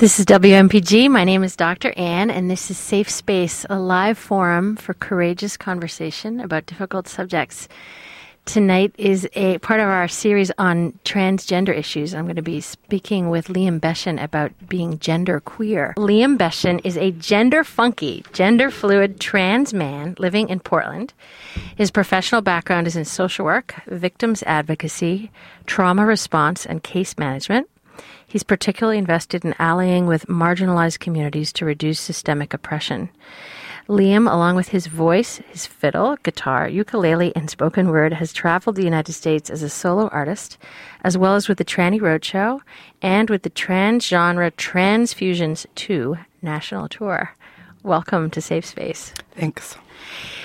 This is WMPG. My name is Dr. Ann, and this is Safe Space, a live forum for courageous conversation about difficult subjects. Tonight is a part of our series on transgender issues. I'm going to be speaking with Liam Beschen about being gender queer. Liam Beschen is a gender funky, gender fluid trans man living in Portland. His professional background is in social work, victims advocacy, trauma response, and case management. He's particularly invested in allying with marginalized communities to reduce systemic oppression. Liam, along with his voice, his fiddle, guitar, ukulele, and spoken word, has traveled the United States as a solo artist, as well as with the Tranny Roadshow and with the Trans Genre Transfusions 2 national tour. Welcome to Safe Space. Thanks.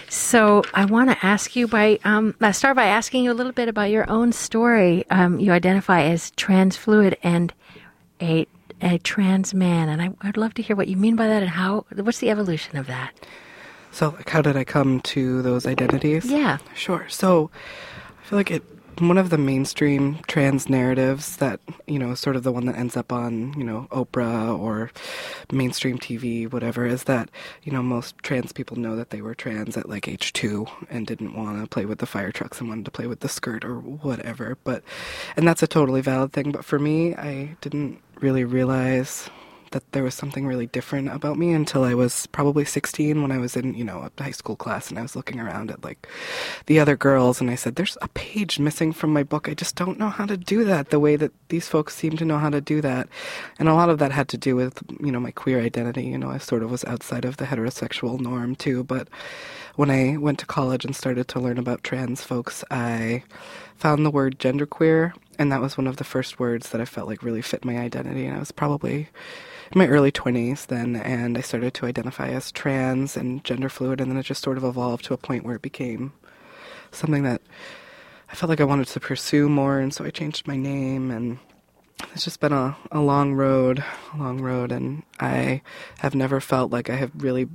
So I want to ask you by um, let's start by asking you a little bit about your own story. Um, you identify as trans fluid and a a trans man, and I, would love to hear what you mean by that and how. What's the evolution of that? So, like, how did I come to those identities? Yeah, sure. So, I feel like it one of the mainstream trans narratives that you know sort of the one that ends up on you know Oprah or mainstream TV whatever is that you know most trans people know that they were trans at like age 2 and didn't want to play with the fire trucks and wanted to play with the skirt or whatever but and that's a totally valid thing but for me I didn't really realize that there was something really different about me until I was probably 16 when I was in, you know, a high school class and I was looking around at like the other girls and I said, there's a page missing from my book. I just don't know how to do that the way that these folks seem to know how to do that. And a lot of that had to do with, you know, my queer identity. You know, I sort of was outside of the heterosexual norm too. But when I went to college and started to learn about trans folks, I found the word genderqueer and that was one of the first words that I felt like really fit my identity. And I was probably in my early 20s then, and I started to identify as trans and gender fluid, and then it just sort of evolved to a point where it became something that I felt like I wanted to pursue more, and so I changed my name, and it's just been a, a long road, a long road, and I have never felt like I have really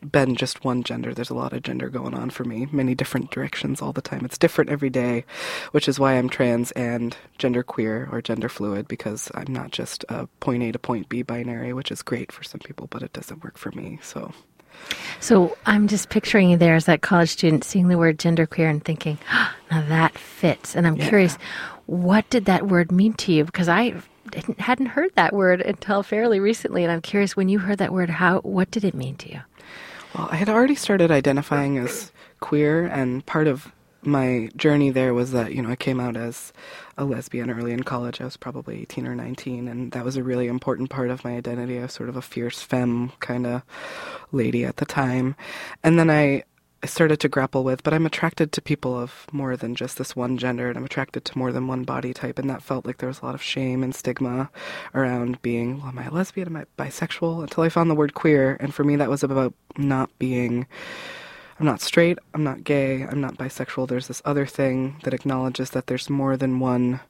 been just one gender. There's a lot of gender going on for me, many different directions all the time. It's different every day, which is why I'm trans and gender queer or gender fluid because I'm not just a point A to point B binary, which is great for some people, but it doesn't work for me. So. So I'm just picturing you there as that college student seeing the word genderqueer and thinking, oh, now that fits. And I'm yeah. curious, what did that word mean to you? Because I hadn't heard that word until fairly recently, and I'm curious when you heard that word, how what did it mean to you? Well, I had already started identifying as queer, and part of my journey there was that, you know, I came out as a lesbian early in college. I was probably 18 or 19, and that was a really important part of my identity. I was sort of a fierce femme kind of lady at the time. And then I I started to grapple with, but I'm attracted to people of more than just this one gender, and I'm attracted to more than one body type, and that felt like there was a lot of shame and stigma around being, well, am I a lesbian? Am I bisexual? Until I found the word queer, and for me, that was about not being. I'm not straight, I'm not gay, I'm not bisexual. There's this other thing that acknowledges that there's more than one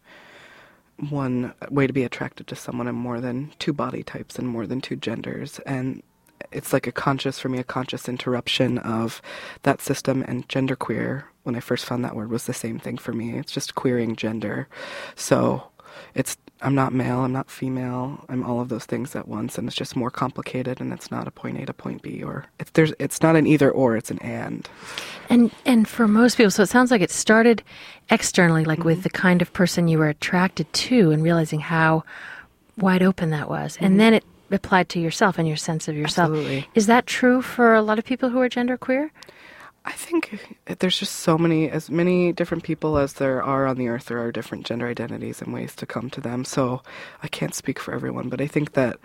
one way to be attracted to someone and more than two body types and more than two genders and it's like a conscious for me a conscious interruption of that system and genderqueer when i first found that word was the same thing for me it's just queering gender so it's i'm not male i'm not female i'm all of those things at once and it's just more complicated and it's not a point a to point b or it's there's it's not an either or it's an and and and for most people so it sounds like it started externally like mm-hmm. with the kind of person you were attracted to and realizing how wide open that was mm-hmm. and then it applied to yourself and your sense of yourself. Absolutely. Is that true for a lot of people who are genderqueer? I think there's just so many, as many different people as there are on the earth, there are different gender identities and ways to come to them. So I can't speak for everyone, but I think that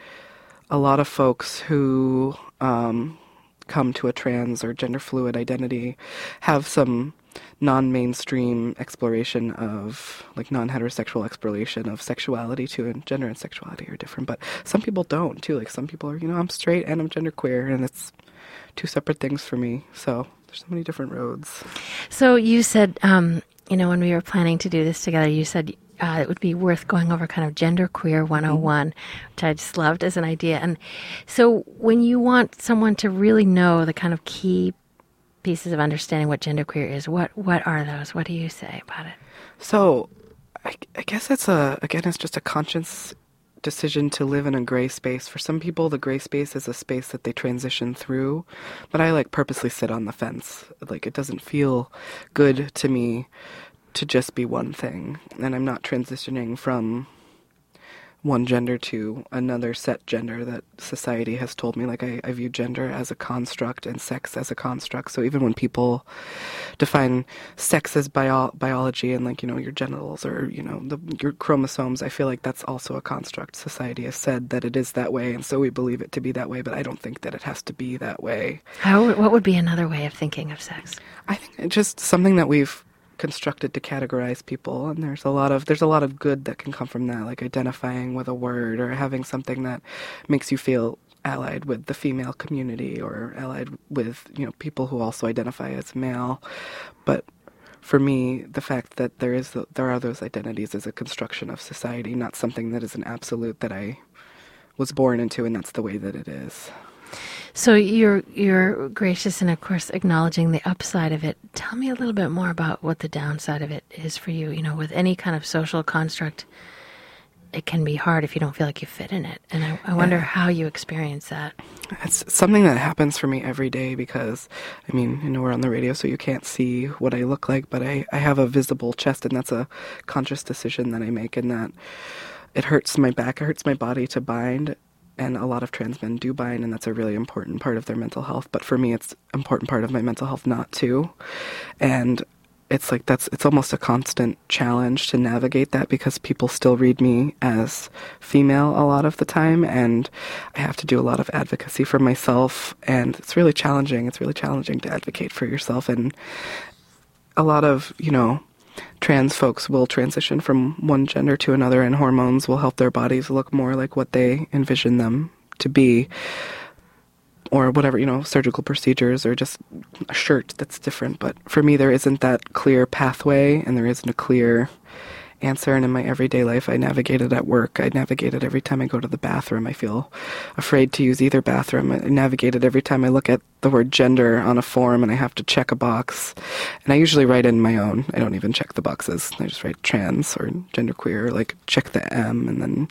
a lot of folks who um, come to a trans or gender fluid identity have some non-mainstream exploration of like non-heterosexual exploration of sexuality too and gender and sexuality are different but some people don't too. Like some people are you know i'm straight and i'm genderqueer and it's two separate things for me. So there's so many different roads. So you said um, you know when we were planning to do this together you said uh, it would be worth going over kind of genderqueer 101 mm-hmm. which i just loved as an idea. And so when you want someone to really know the kind of key pieces of understanding what genderqueer is. What what are those? What do you say about it? So, I, I guess it's a again, it's just a conscious decision to live in a gray space. For some people, the gray space is a space that they transition through, but I like purposely sit on the fence. Like it doesn't feel good to me to just be one thing, and I'm not transitioning from one gender to another set gender that society has told me. Like, I, I view gender as a construct and sex as a construct. So even when people define sex as bio- biology and, like, you know, your genitals or, you know, the, your chromosomes, I feel like that's also a construct. Society has said that it is that way, and so we believe it to be that way, but I don't think that it has to be that way. How, what would be another way of thinking of sex? I think it's just something that we've constructed to categorize people and there's a lot of there's a lot of good that can come from that like identifying with a word or having something that makes you feel allied with the female community or allied with you know people who also identify as male. But for me the fact that there is there are those identities is a construction of society not something that is an absolute that I was born into and that's the way that it is so you're you're gracious and of course acknowledging the upside of it. Tell me a little bit more about what the downside of it is for you. You know, with any kind of social construct, it can be hard if you don't feel like you fit in it. And I, I wonder yeah. how you experience that. It's something that happens for me every day because, I mean, you know, we're on the radio, so you can't see what I look like, but I, I have a visible chest, and that's a conscious decision that I make, and that it hurts my back, it hurts my body to bind and a lot of trans men do bind and that's a really important part of their mental health. But for me it's important part of my mental health not to and it's like that's it's almost a constant challenge to navigate that because people still read me as female a lot of the time and I have to do a lot of advocacy for myself. And it's really challenging. It's really challenging to advocate for yourself. And a lot of you know trans folks will transition from one gender to another, and hormones will help their bodies look more like what they envision them to be. Or whatever, you know, surgical procedures or just a shirt that's different. But for me, there isn't that clear pathway and there isn't a clear answer. And in my everyday life, I navigate it at work. I navigate it every time I go to the bathroom. I feel afraid to use either bathroom. I navigate it every time I look at the word gender on a form and I have to check a box. And I usually write in my own. I don't even check the boxes. I just write trans or genderqueer, like check the M and then,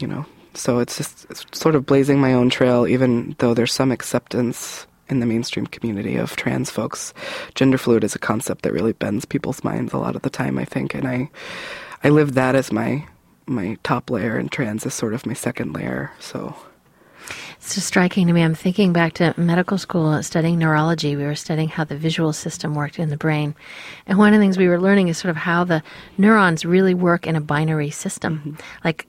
you know. So it's just it's sort of blazing my own trail, even though there's some acceptance in the mainstream community of trans folks. Gender fluid is a concept that really bends people's minds a lot of the time, I think, and I I live that as my my top layer and trans is sort of my second layer. So it's just striking to me. I'm thinking back to medical school studying neurology. We were studying how the visual system worked in the brain. And one of the things we were learning is sort of how the neurons really work in a binary system, mm-hmm. like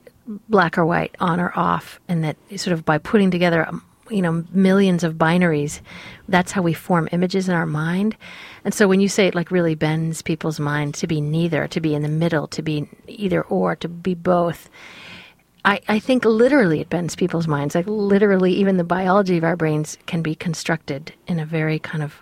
black or white, on or off. And that sort of by putting together you know millions of binaries that's how we form images in our mind. And so when you say it like really bends people's mind to be neither to be in the middle to be either or to be both I, I think literally it bends people's minds. Like literally even the biology of our brains can be constructed in a very kind of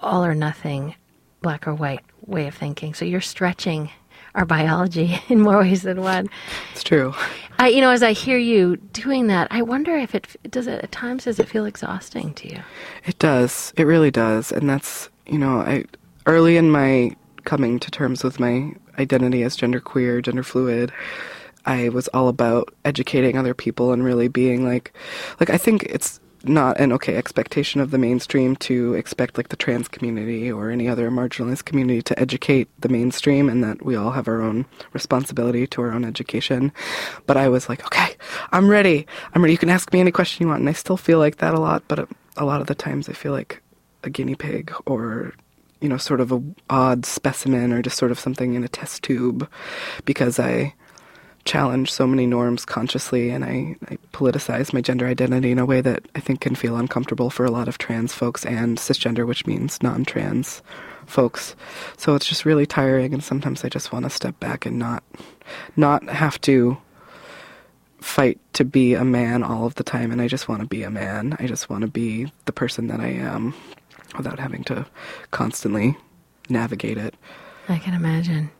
all or nothing black or white way of thinking. So you're stretching our biology in more ways than one. It's true. I, you know, as I hear you doing that, I wonder if it does. It, at times, does it feel exhausting to you? It does. It really does, and that's you know, I early in my coming to terms with my identity as genderqueer, gender fluid. I was all about educating other people and really being like, like I think it's not an okay expectation of the mainstream to expect like the trans community or any other marginalized community to educate the mainstream and that we all have our own responsibility to our own education. But i was like okay i'm ready. I'm ready. You can ask me any question you want. And i still feel like that a lot but uh, a lot of the times i feel like a guinea pig or you know sort of a odd specimen or just sort of something in a test tube because i challenge so many norms consciously and I, I, politicize my gender identity in a way that I think can feel uncomfortable for a lot of trans folks and cisgender, which means non trans folks. So it's just really tiring and sometimes I just want to step back and not not have to fight to be a man all of the time and I just want to be a man. I just want to be the person that I am without having to constantly navigate it. I can imagine.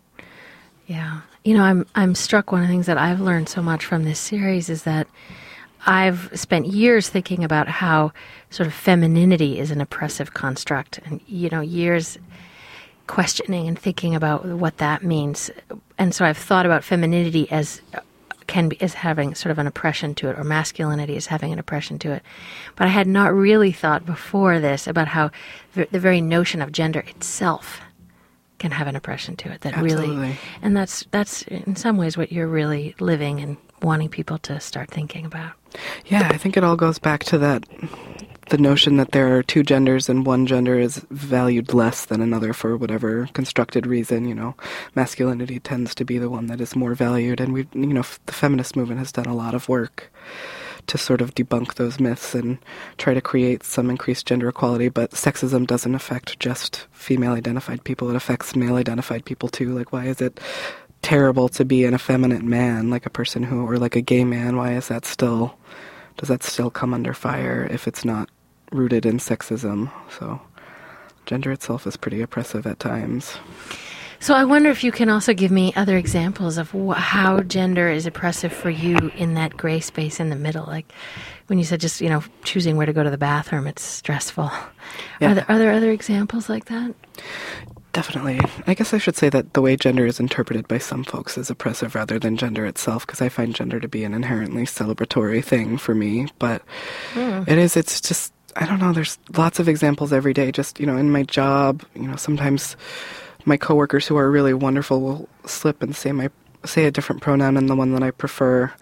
Yeah. You know, I'm I'm struck one of the things that I've learned so much from this series is that I've spent years thinking about how sort of femininity is an oppressive construct and you know, years questioning and thinking about what that means. And so I've thought about femininity as can be is having sort of an oppression to it, or masculinity as having an oppression to it. But I had not really thought before this about how the very notion of gender itself can have an oppression to it. That Absolutely. really, and that's that's in some ways what you're really living and wanting people to start thinking about. Yeah, I think it all goes back to that the notion that there are two genders and one gender is valued less than another for whatever constructed reason, you know. Masculinity tends to be the one that is more valued and we you know, f- the feminist movement has done a lot of work to sort of debunk those myths and try to create some increased gender equality, but sexism doesn't affect just female identified people, it affects male identified people too. Like why is it terrible to be an effeminate man, like a person who or like a gay man, why is that still does that still come under fire if it's not rooted in sexism? So gender itself is pretty oppressive at times. So I wonder if you can also give me other examples of wh- how gender is oppressive for you in that gray space in the middle. Like when you said just you know choosing where to go to the bathroom, it's stressful. Yeah. Are there are there other examples like that? Definitely. I guess I should say that the way gender is interpreted by some folks is oppressive rather than gender itself, because I find gender to be an inherently celebratory thing for me. But hmm. it is, it's just, I don't know, there's lots of examples every day. Just, you know, in my job, you know, sometimes my coworkers who are really wonderful will slip and say my say a different pronoun than the one that I prefer.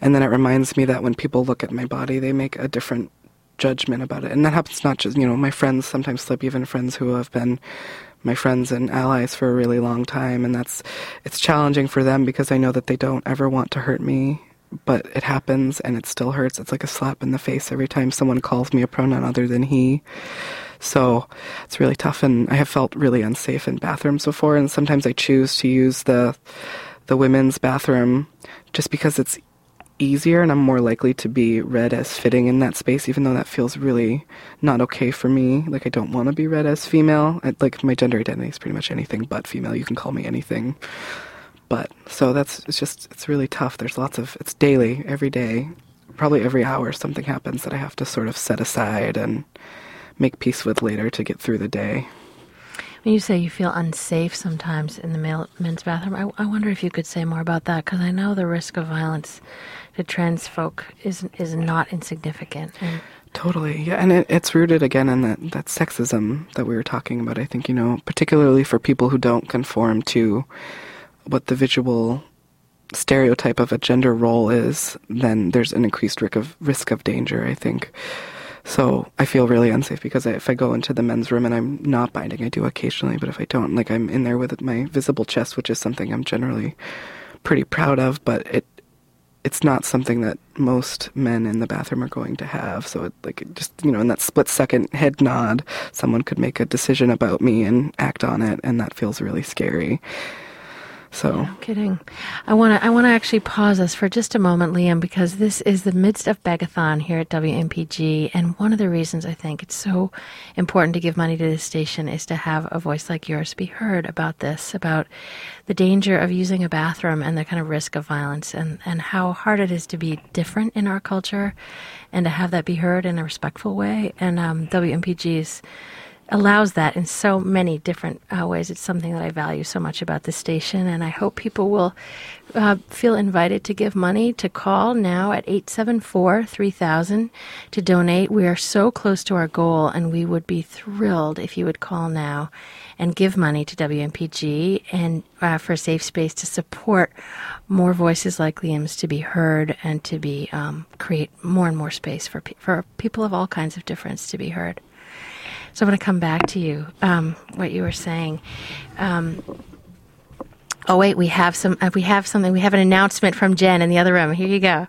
And then it reminds me that when people look at my body, they make a different judgment about it. And that happens not just, you know, my friends sometimes slip, even friends who have been my friends and allies for a really long time. And that's, it's challenging for them because I know that they don't ever want to hurt me. But it happens and it still hurts. It's like a slap in the face every time someone calls me a pronoun other than he. So it's really tough, and I have felt really unsafe in bathrooms before. And sometimes I choose to use the the women's bathroom just because it's easier and I'm more likely to be read as fitting in that space, even though that feels really not okay for me. Like I don't want to be read as female. I, like my gender identity is pretty much anything but female. You can call me anything. But so that's it's just it's really tough. There's lots of it's daily, every day, probably every hour something happens that I have to sort of set aside and make peace with later to get through the day. When you say you feel unsafe sometimes in the male men's bathroom, I, I wonder if you could say more about that because I know the risk of violence to trans folk is is not insignificant. And Totally, yeah, and it, it's rooted again in that that sexism that we were talking about. I think you know, particularly for people who don't conform to what the visual stereotype of a gender role is, then there's an increased risk of risk of danger. I think. So I feel really unsafe because if I go into the men's room and I'm not binding, I do occasionally, but if I don't, like I'm in there with my visible chest, which is something I'm generally pretty proud of, but it it's not something that most men in the bathroom are going to have. So it like it just you know, in that split second head nod, someone could make a decision about me and act on it, and that feels really scary. So No kidding. I want to. I want to actually pause us for just a moment, Liam, because this is the midst of Begathon here at WMPG, and one of the reasons I think it's so important to give money to this station is to have a voice like yours be heard about this, about the danger of using a bathroom and the kind of risk of violence, and and how hard it is to be different in our culture, and to have that be heard in a respectful way. And um, WMPG's allows that in so many different uh, ways. It's something that I value so much about the station, and I hope people will uh, feel invited to give money to call now at 874 3000 to donate. We are so close to our goal, and we would be thrilled if you would call now and give money to WMPG and uh, for a safe space to support more voices like Liam's to be heard and to be um, create more and more space for pe- for people of all kinds of difference to be heard. So I'm going to come back to you. Um, what you were saying. Um, oh wait, we have some. Uh, we have something. We have an announcement from Jen in the other room. Here you go.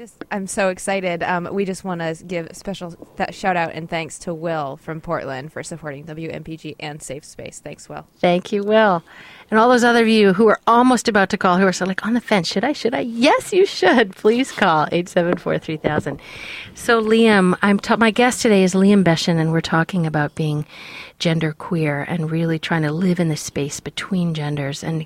Just, I'm so excited. Um, we just want to give a special th- shout out and thanks to Will from Portland for supporting WMPG and Safe Space. Thanks, Will. Thank you, Will, and all those other of you who are almost about to call, who are so like on the fence. Should I? Should I? Yes, you should. Please call eight seven four three thousand. So Liam, I'm ta- my guest today is Liam Beshan, and we're talking about being gender queer and really trying to live in the space between genders and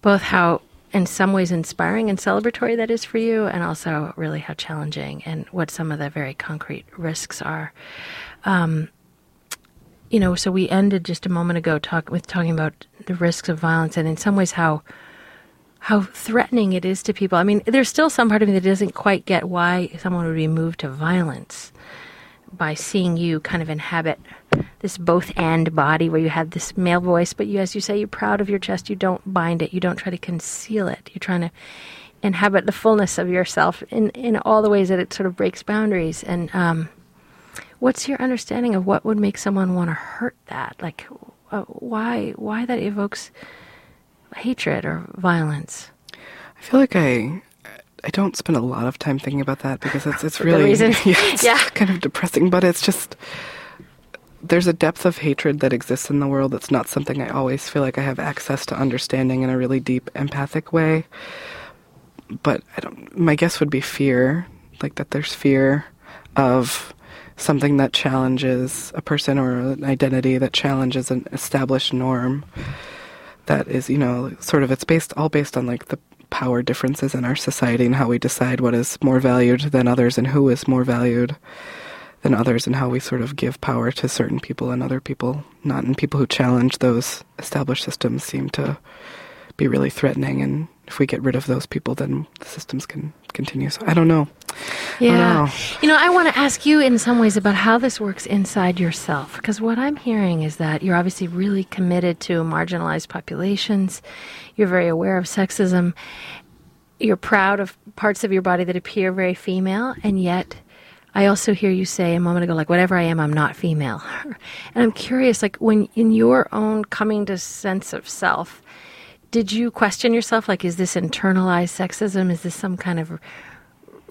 both how in some ways inspiring and celebratory that is for you and also really how challenging and what some of the very concrete risks are um, you know so we ended just a moment ago talk with talking about the risks of violence and in some ways how how threatening it is to people. I mean, there's still some part of me that doesn't quite get why someone would be moved to violence by seeing you kind of inhabit this both and body where you have this male voice, but you, as you say, you're proud of your chest. You don't bind it. You don't try to conceal it. You're trying to inhabit the fullness of yourself in, in all the ways that it sort of breaks boundaries. And um, what's your understanding of what would make someone want to hurt that? Like, uh, why why that evokes hatred or violence? I feel like I I don't spend a lot of time thinking about that because it's it's really reason. yeah, it's Yeah. kind of depressing, but it's just there's a depth of hatred that exists in the world that's not something I always feel like I have access to understanding in a really deep empathic way. But I don't my guess would be fear, like that there's fear of something that challenges a person or an identity that challenges an established norm that is, you know, sort of it's based all based on like the power differences in our society and how we decide what is more valued than others and who is more valued than others and how we sort of give power to certain people and other people not and people who challenge those established systems seem to be really threatening and if we get rid of those people then the systems can continue so i don't know Yeah. know. You know, I want to ask you in some ways about how this works inside yourself. Because what I'm hearing is that you're obviously really committed to marginalized populations. You're very aware of sexism. You're proud of parts of your body that appear very female. And yet, I also hear you say a moment ago, like, whatever I am, I'm not female. and I'm curious, like, when in your own coming to sense of self, did you question yourself? Like, is this internalized sexism? Is this some kind of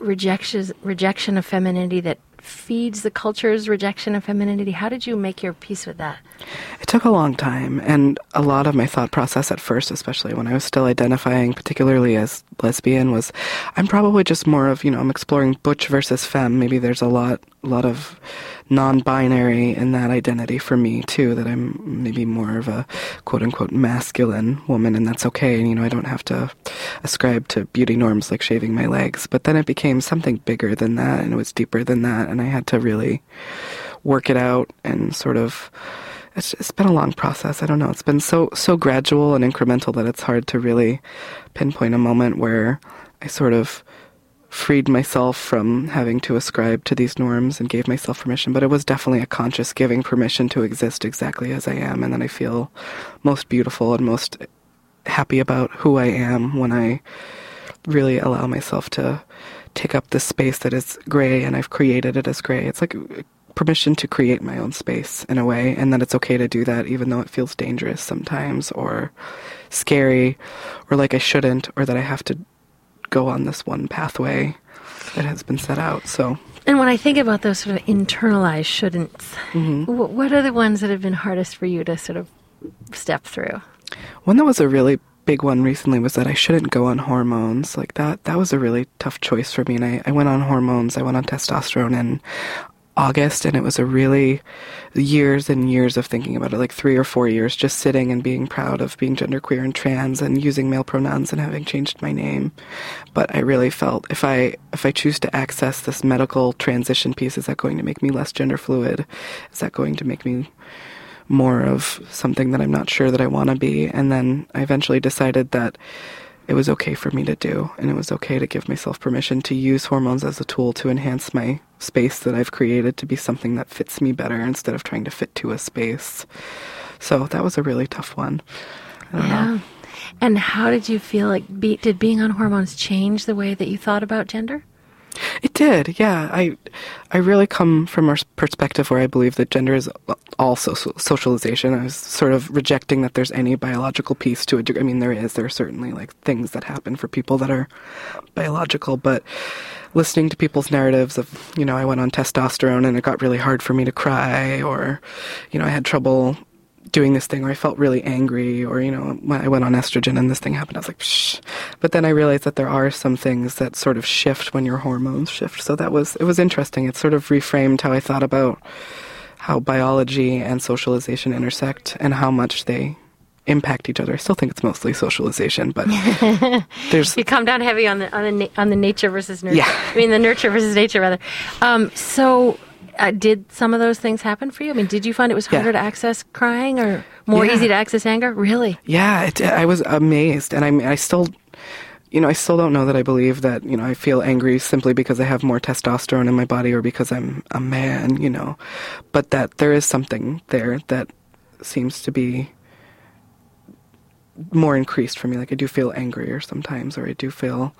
rejection rejection of femininity that feeds the culture's rejection of femininity. How did you make your peace with that? It took a long time, and a lot of my thought process at first, especially when I was still identifying particularly as lesbian, was I'm probably just more of, you know, I'm exploring butch versus femme. Maybe there's a lot, lot of non-binary in that identity for me too. That I'm maybe more of a quote unquote masculine woman, and that's okay. And you know, I don't have to ascribe to beauty norms like shaving my legs. But then it became something bigger than that, and it was deeper than that, and I had to really work it out and sort of it's, it's been a long process. I don't know. It's been so so gradual and incremental that it's hard to really pinpoint a moment where I sort of freed myself from having to ascribe to these norms and gave myself permission. But it was definitely a conscious giving permission to exist exactly as I am, and then I feel most beautiful and most happy about who I am when I really allow myself to take up this space that is gray and I've created it as gray. It's like permission to create my own space in a way and that it's okay to do that even though it feels dangerous sometimes or scary or like I shouldn't or that I have to go on this one pathway that has been set out. So And when I think about those sort of internalized shouldn'ts, mm-hmm. wh- what are the ones that have been hardest for you to sort of step through? One that was a really big one recently was that I shouldn't go on hormones. Like that that was a really tough choice for me and I, I went on hormones. I went on testosterone in August and it was a really years and years of thinking about it, like three or four years just sitting and being proud of being genderqueer and trans and using male pronouns and having changed my name. But I really felt if I if I choose to access this medical transition piece, is that going to make me less gender fluid? Is that going to make me more of something that I'm not sure that I want to be. And then I eventually decided that it was okay for me to do, and it was okay to give myself permission to use hormones as a tool to enhance my space that I've created to be something that fits me better instead of trying to fit to a space. So that was a really tough one. Don't know. Yeah. And how did you feel like be, did being on hormones change the way that you thought about gender? It did, yeah. I, I really come from a perspective where I believe that gender is all social, socialization. I was sort of rejecting that there's any biological piece to it. I mean, there is. There are certainly like things that happen for people that are biological, but listening to people's narratives of, you know, I went on testosterone and it got really hard for me to cry, or, you know, I had trouble doing this thing or I felt really angry or, you know, when I went on estrogen and this thing happened, I was like, Psh. But then I realized that there are some things that sort of shift when your hormones shift. So that was, it was interesting. It sort of reframed how I thought about how biology and socialization intersect and how much they impact each other. I still think it's mostly socialization, but there's You come down heavy on the on the on the nature versus nurture. Yeah. I mean the nurture versus nature rather. Um, so. Uh, did some of those things happen for you? I mean, did you find it was Yeah. harder to access crying or more Yeah. easy to access anger? Really? Yeah, it, I was amazed, and I I still, you know, I still don't know that I believe that, you know, I feel angry simply because I have more testosterone in my body or because I'm a man, you know, but that there is something there that seems to be more increased for me. Like I do feel angrier sometimes, or I do feel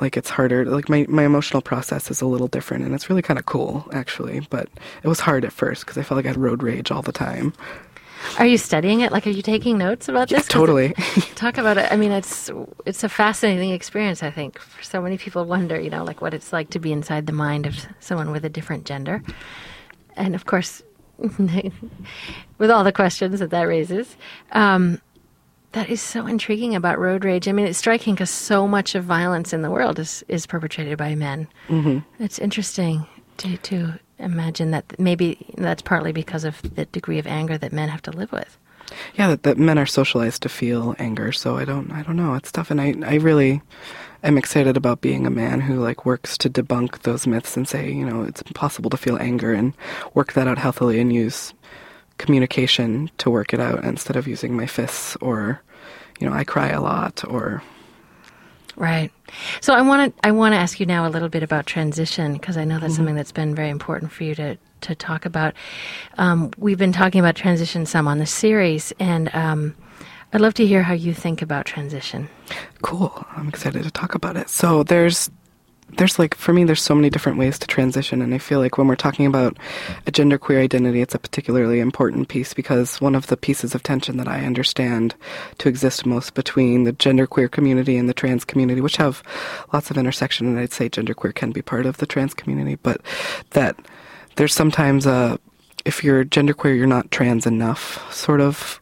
like it's harder. Like my, my emotional process is a little different, and it's really kind of cool, actually. But it was hard at first because I felt like I had road rage all the time. Are you studying it? Like, are you taking notes about this? 'Cause Totally. Talk about it. I mean, it's it's a fascinating experience. I think for so many people wonder, you know, like what it's like to be inside the mind of someone with a different gender, and of course, with all the questions that that raises. Um, that is so intriguing about road rage. I mean, it's striking because so much of violence in the world is, is perpetrated by men. Mm-hmm. It's interesting to, to imagine that maybe that's partly because of the degree of anger that men have to live with. yeah, that, that men are socialized to feel anger. So I don't, I don't know. It's tough, and I, I really am excited about being a man who like works to debunk those myths and say, you know, it's possible to feel anger and work that out healthily and use communication to work it out instead of using my fists or, you know, I cry a lot or Right. So I want to I want to ask you now a little bit about transition because I know that's Mm-hmm. something that's been very important for you to to talk about. Um, we've been talking about transition some on the series, and um, I'd love to hear how you think about transition. Cool. I'm excited to talk about it. So there's there's like for me there's so many different ways to transition and I feel like when we're talking about a genderqueer identity it's a particularly important piece because one of the pieces of tension that I understand to exist most between the genderqueer community and the trans community which have lots of intersection and I'd say genderqueer can be part of the trans community but that there's sometimes a if you're genderqueer you're not trans enough sort of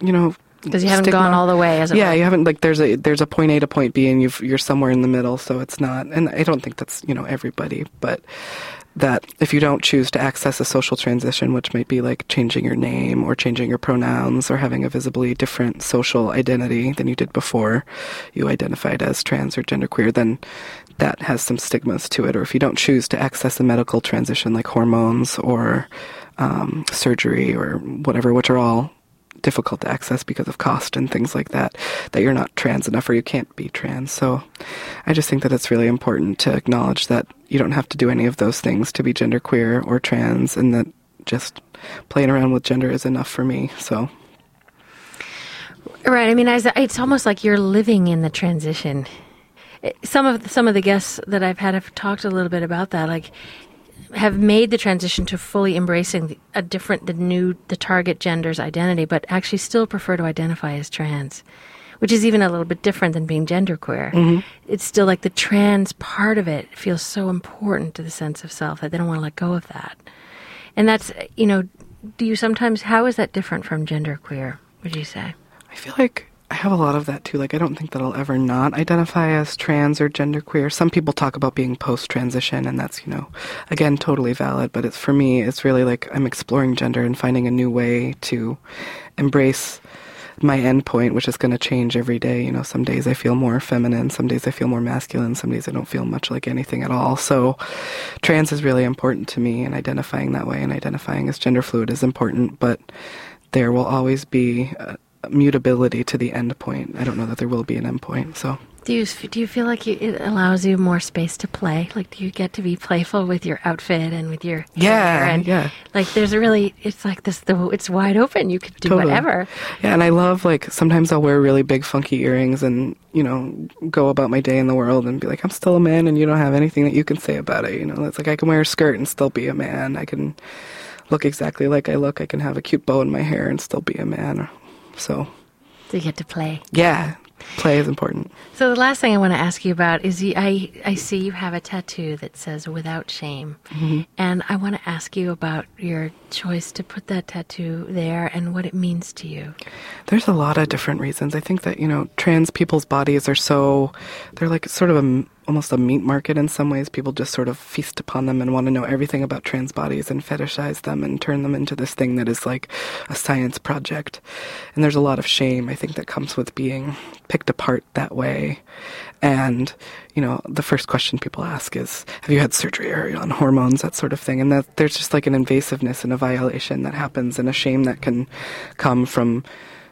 you know Because you haven't stigma. gone all the way, as yeah you haven't like there's a there's a point a to point b and you've you're somewhere in the middle so it's not and i don't think that's you know everybody but that if you don't choose to access a social transition which might be like changing your name or changing your pronouns or having a visibly different social identity than you did before you identified as trans or genderqueer then that has some stigmas to it or if you don't choose to access a medical transition like hormones or um, surgery or whatever which are all difficult to access because of cost and things like that, that you're not trans enough or you can't be trans. So I just think that it's really important to acknowledge that you don't have to do any of those things to be genderqueer or trans and that just playing around with gender is enough for me. So Right. I mean, it's almost like you're living in the transition. Some of some of the guests that I've had have talked a little bit about that, like have made the transition to fully embracing a different, the new, the target gender's identity, but actually still prefer to identify as trans, which is even a little bit different than being genderqueer. Mm-hmm. It's still like the trans part of it feels so important to the sense of self that they don't want to let go of that. And that's, you know, do you sometimes, how is that different from genderqueer, would you say? I feel like I have a lot of that too. Like, I don't think that I'll ever not identify as trans or genderqueer. Some people talk about being post transition, and that's, you know, again, totally valid. But it's for me, it's really like I'm exploring gender and finding a new way to embrace my endpoint, which is going to change every day. You know, some days I feel more feminine, some days I feel more masculine, some days I don't feel much like anything at all. So, trans is really important to me, and identifying that way and identifying as gender fluid is important. But there will always be mutability to the end point. I don't know that there will be an end point. So, Do you do you feel like you, it allows you more space to play? Like, do you get to be playful with your outfit and with your Yeah, hair and yeah. Like, there's a really, it's like this. The it's wide open. You could do Totally. whatever. Yeah, and I love like sometimes I'll wear really big funky earrings and you know go about my day in the world and be like I'm still a man and you don't have anything that you can say about it. You know, it's like I can wear a skirt and still be a man. I can look exactly like I look. I can have a cute bow in my hair and still be a man. So So you get to play. yeah, play is important. So the last thing I want to ask you about is you, I I see you have a tattoo that says "without shame," Mm-hmm. and I want to ask you about your choice to put that tattoo there and what it means to you. There's a lot of different reasons. I think that, you know, trans people's bodies are so, they're like sort of a, almost a meat market in some ways. People just sort of feast upon them and want to know everything about trans bodies and fetishize them and turn them into this thing that is like a science project. And there's a lot of shame, I think, that comes with being picked apart that way. And, you know, the first question people ask is, have you had surgery or on hormones, that sort of thing. And that there's just like an invasiveness and a violation that happens and a shame that can come from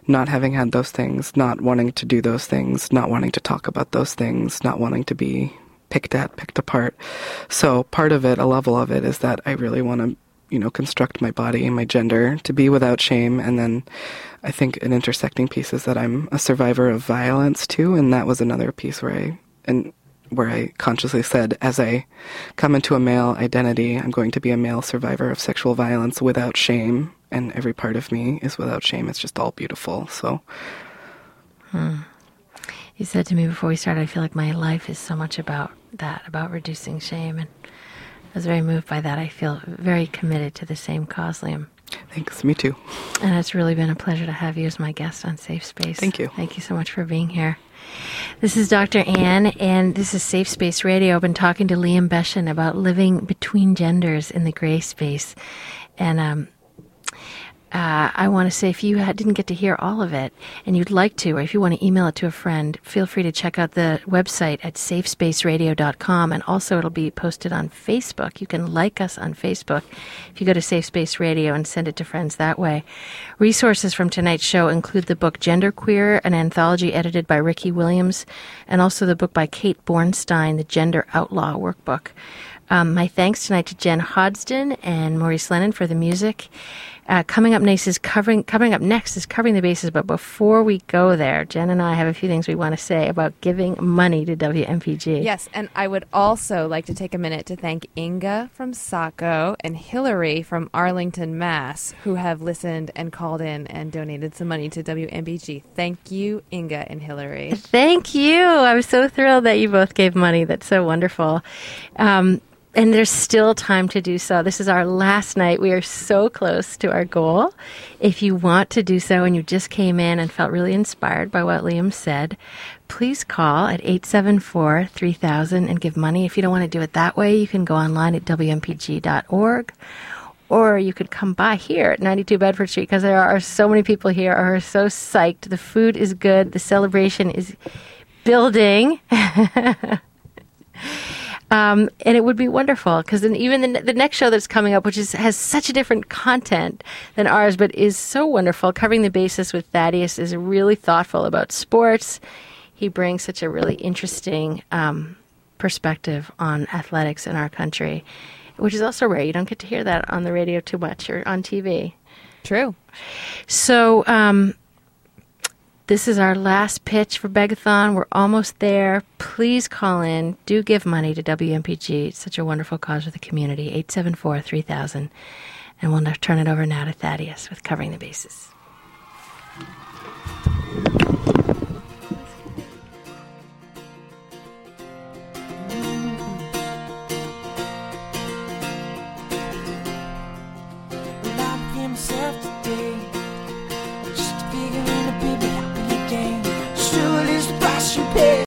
not having had those things, not wanting to do those things, not wanting to talk about those things, not wanting to be picked at, picked apart. So part of it, a level of it, is that I really want to, you know, construct my body and my gender to be without shame. And then I think an intersecting piece is that I'm a survivor of violence too, and that was another piece where I and where I consciously said, as I come into a male identity, I'm going to be a male survivor of sexual violence without shame, and every part of me is without shame. It's just all beautiful. So. Hmm. You said to me before we started, I feel like my life is so much about that, about reducing shame. And I was very moved by that. I feel very committed to the same cause, Liam. Thanks, me too. And it's really been a pleasure to have you as my guest on Safe Space. Thank you. Thank you so much for being here. This is Dr. Ann, and this is Safe Space Radio. I've been talking to Liam Beschen about living between genders in the gray space. And um, uh, I want to say if you didn't get to hear all of it and you'd like to, or if you want to email it to a friend, feel free to check out the website at safespaceradio.com. And also, it'll be posted on Facebook. You can like us on Facebook if you go to Safe Space Radio and send it to friends that way. Resources from tonight's show include the book Genderqueer, an anthology edited by Riki Wilchins, and also the book by Kate Bornstein, the Gender Outlaw Workbook. Um, my thanks tonight to Jen Hodsden and Maurice Lennon for the music. Uh, coming up next is covering. Coming up next is covering the bases. But before we go there, Jen and I have a few things we want to say about giving money to WMPG. Yes, and I would also like to take a minute to thank Inga from Saco and Hillary from Arlington, Mass, who have listened and called in and donated some money to WMPG. Thank you, Inga and Hillary. Thank you. I'm so thrilled that you both gave money. That's so wonderful. Um, and there's still time to do so. This is our last night. We are so close to our goal. If you want to do so and you just came in and felt really inspired by what Liam said, please call at 874 3000 and give money. If you don't want to do it that way, you can go online at wmpg.org or you could come by here at 92 Bedford Street because there are so many people here who are so psyched. The food is good, the celebration is building. Um, and it would be wonderful because then even the, the next show that's coming up, which is has such a different content than ours, but is so wonderful, covering the bases with Thaddeus is really thoughtful about sports. He brings such a really interesting um, perspective on athletics in our country, which is also rare. You don't get to hear that on the radio too much or on TV. True. So. Um, this is our last pitch for Begathon. We're almost there. Please call in. Do give money to WMPG. It's such a wonderful cause for the community. 874 3000. And we'll turn it over now to Thaddeus with Covering the Bases. you pay.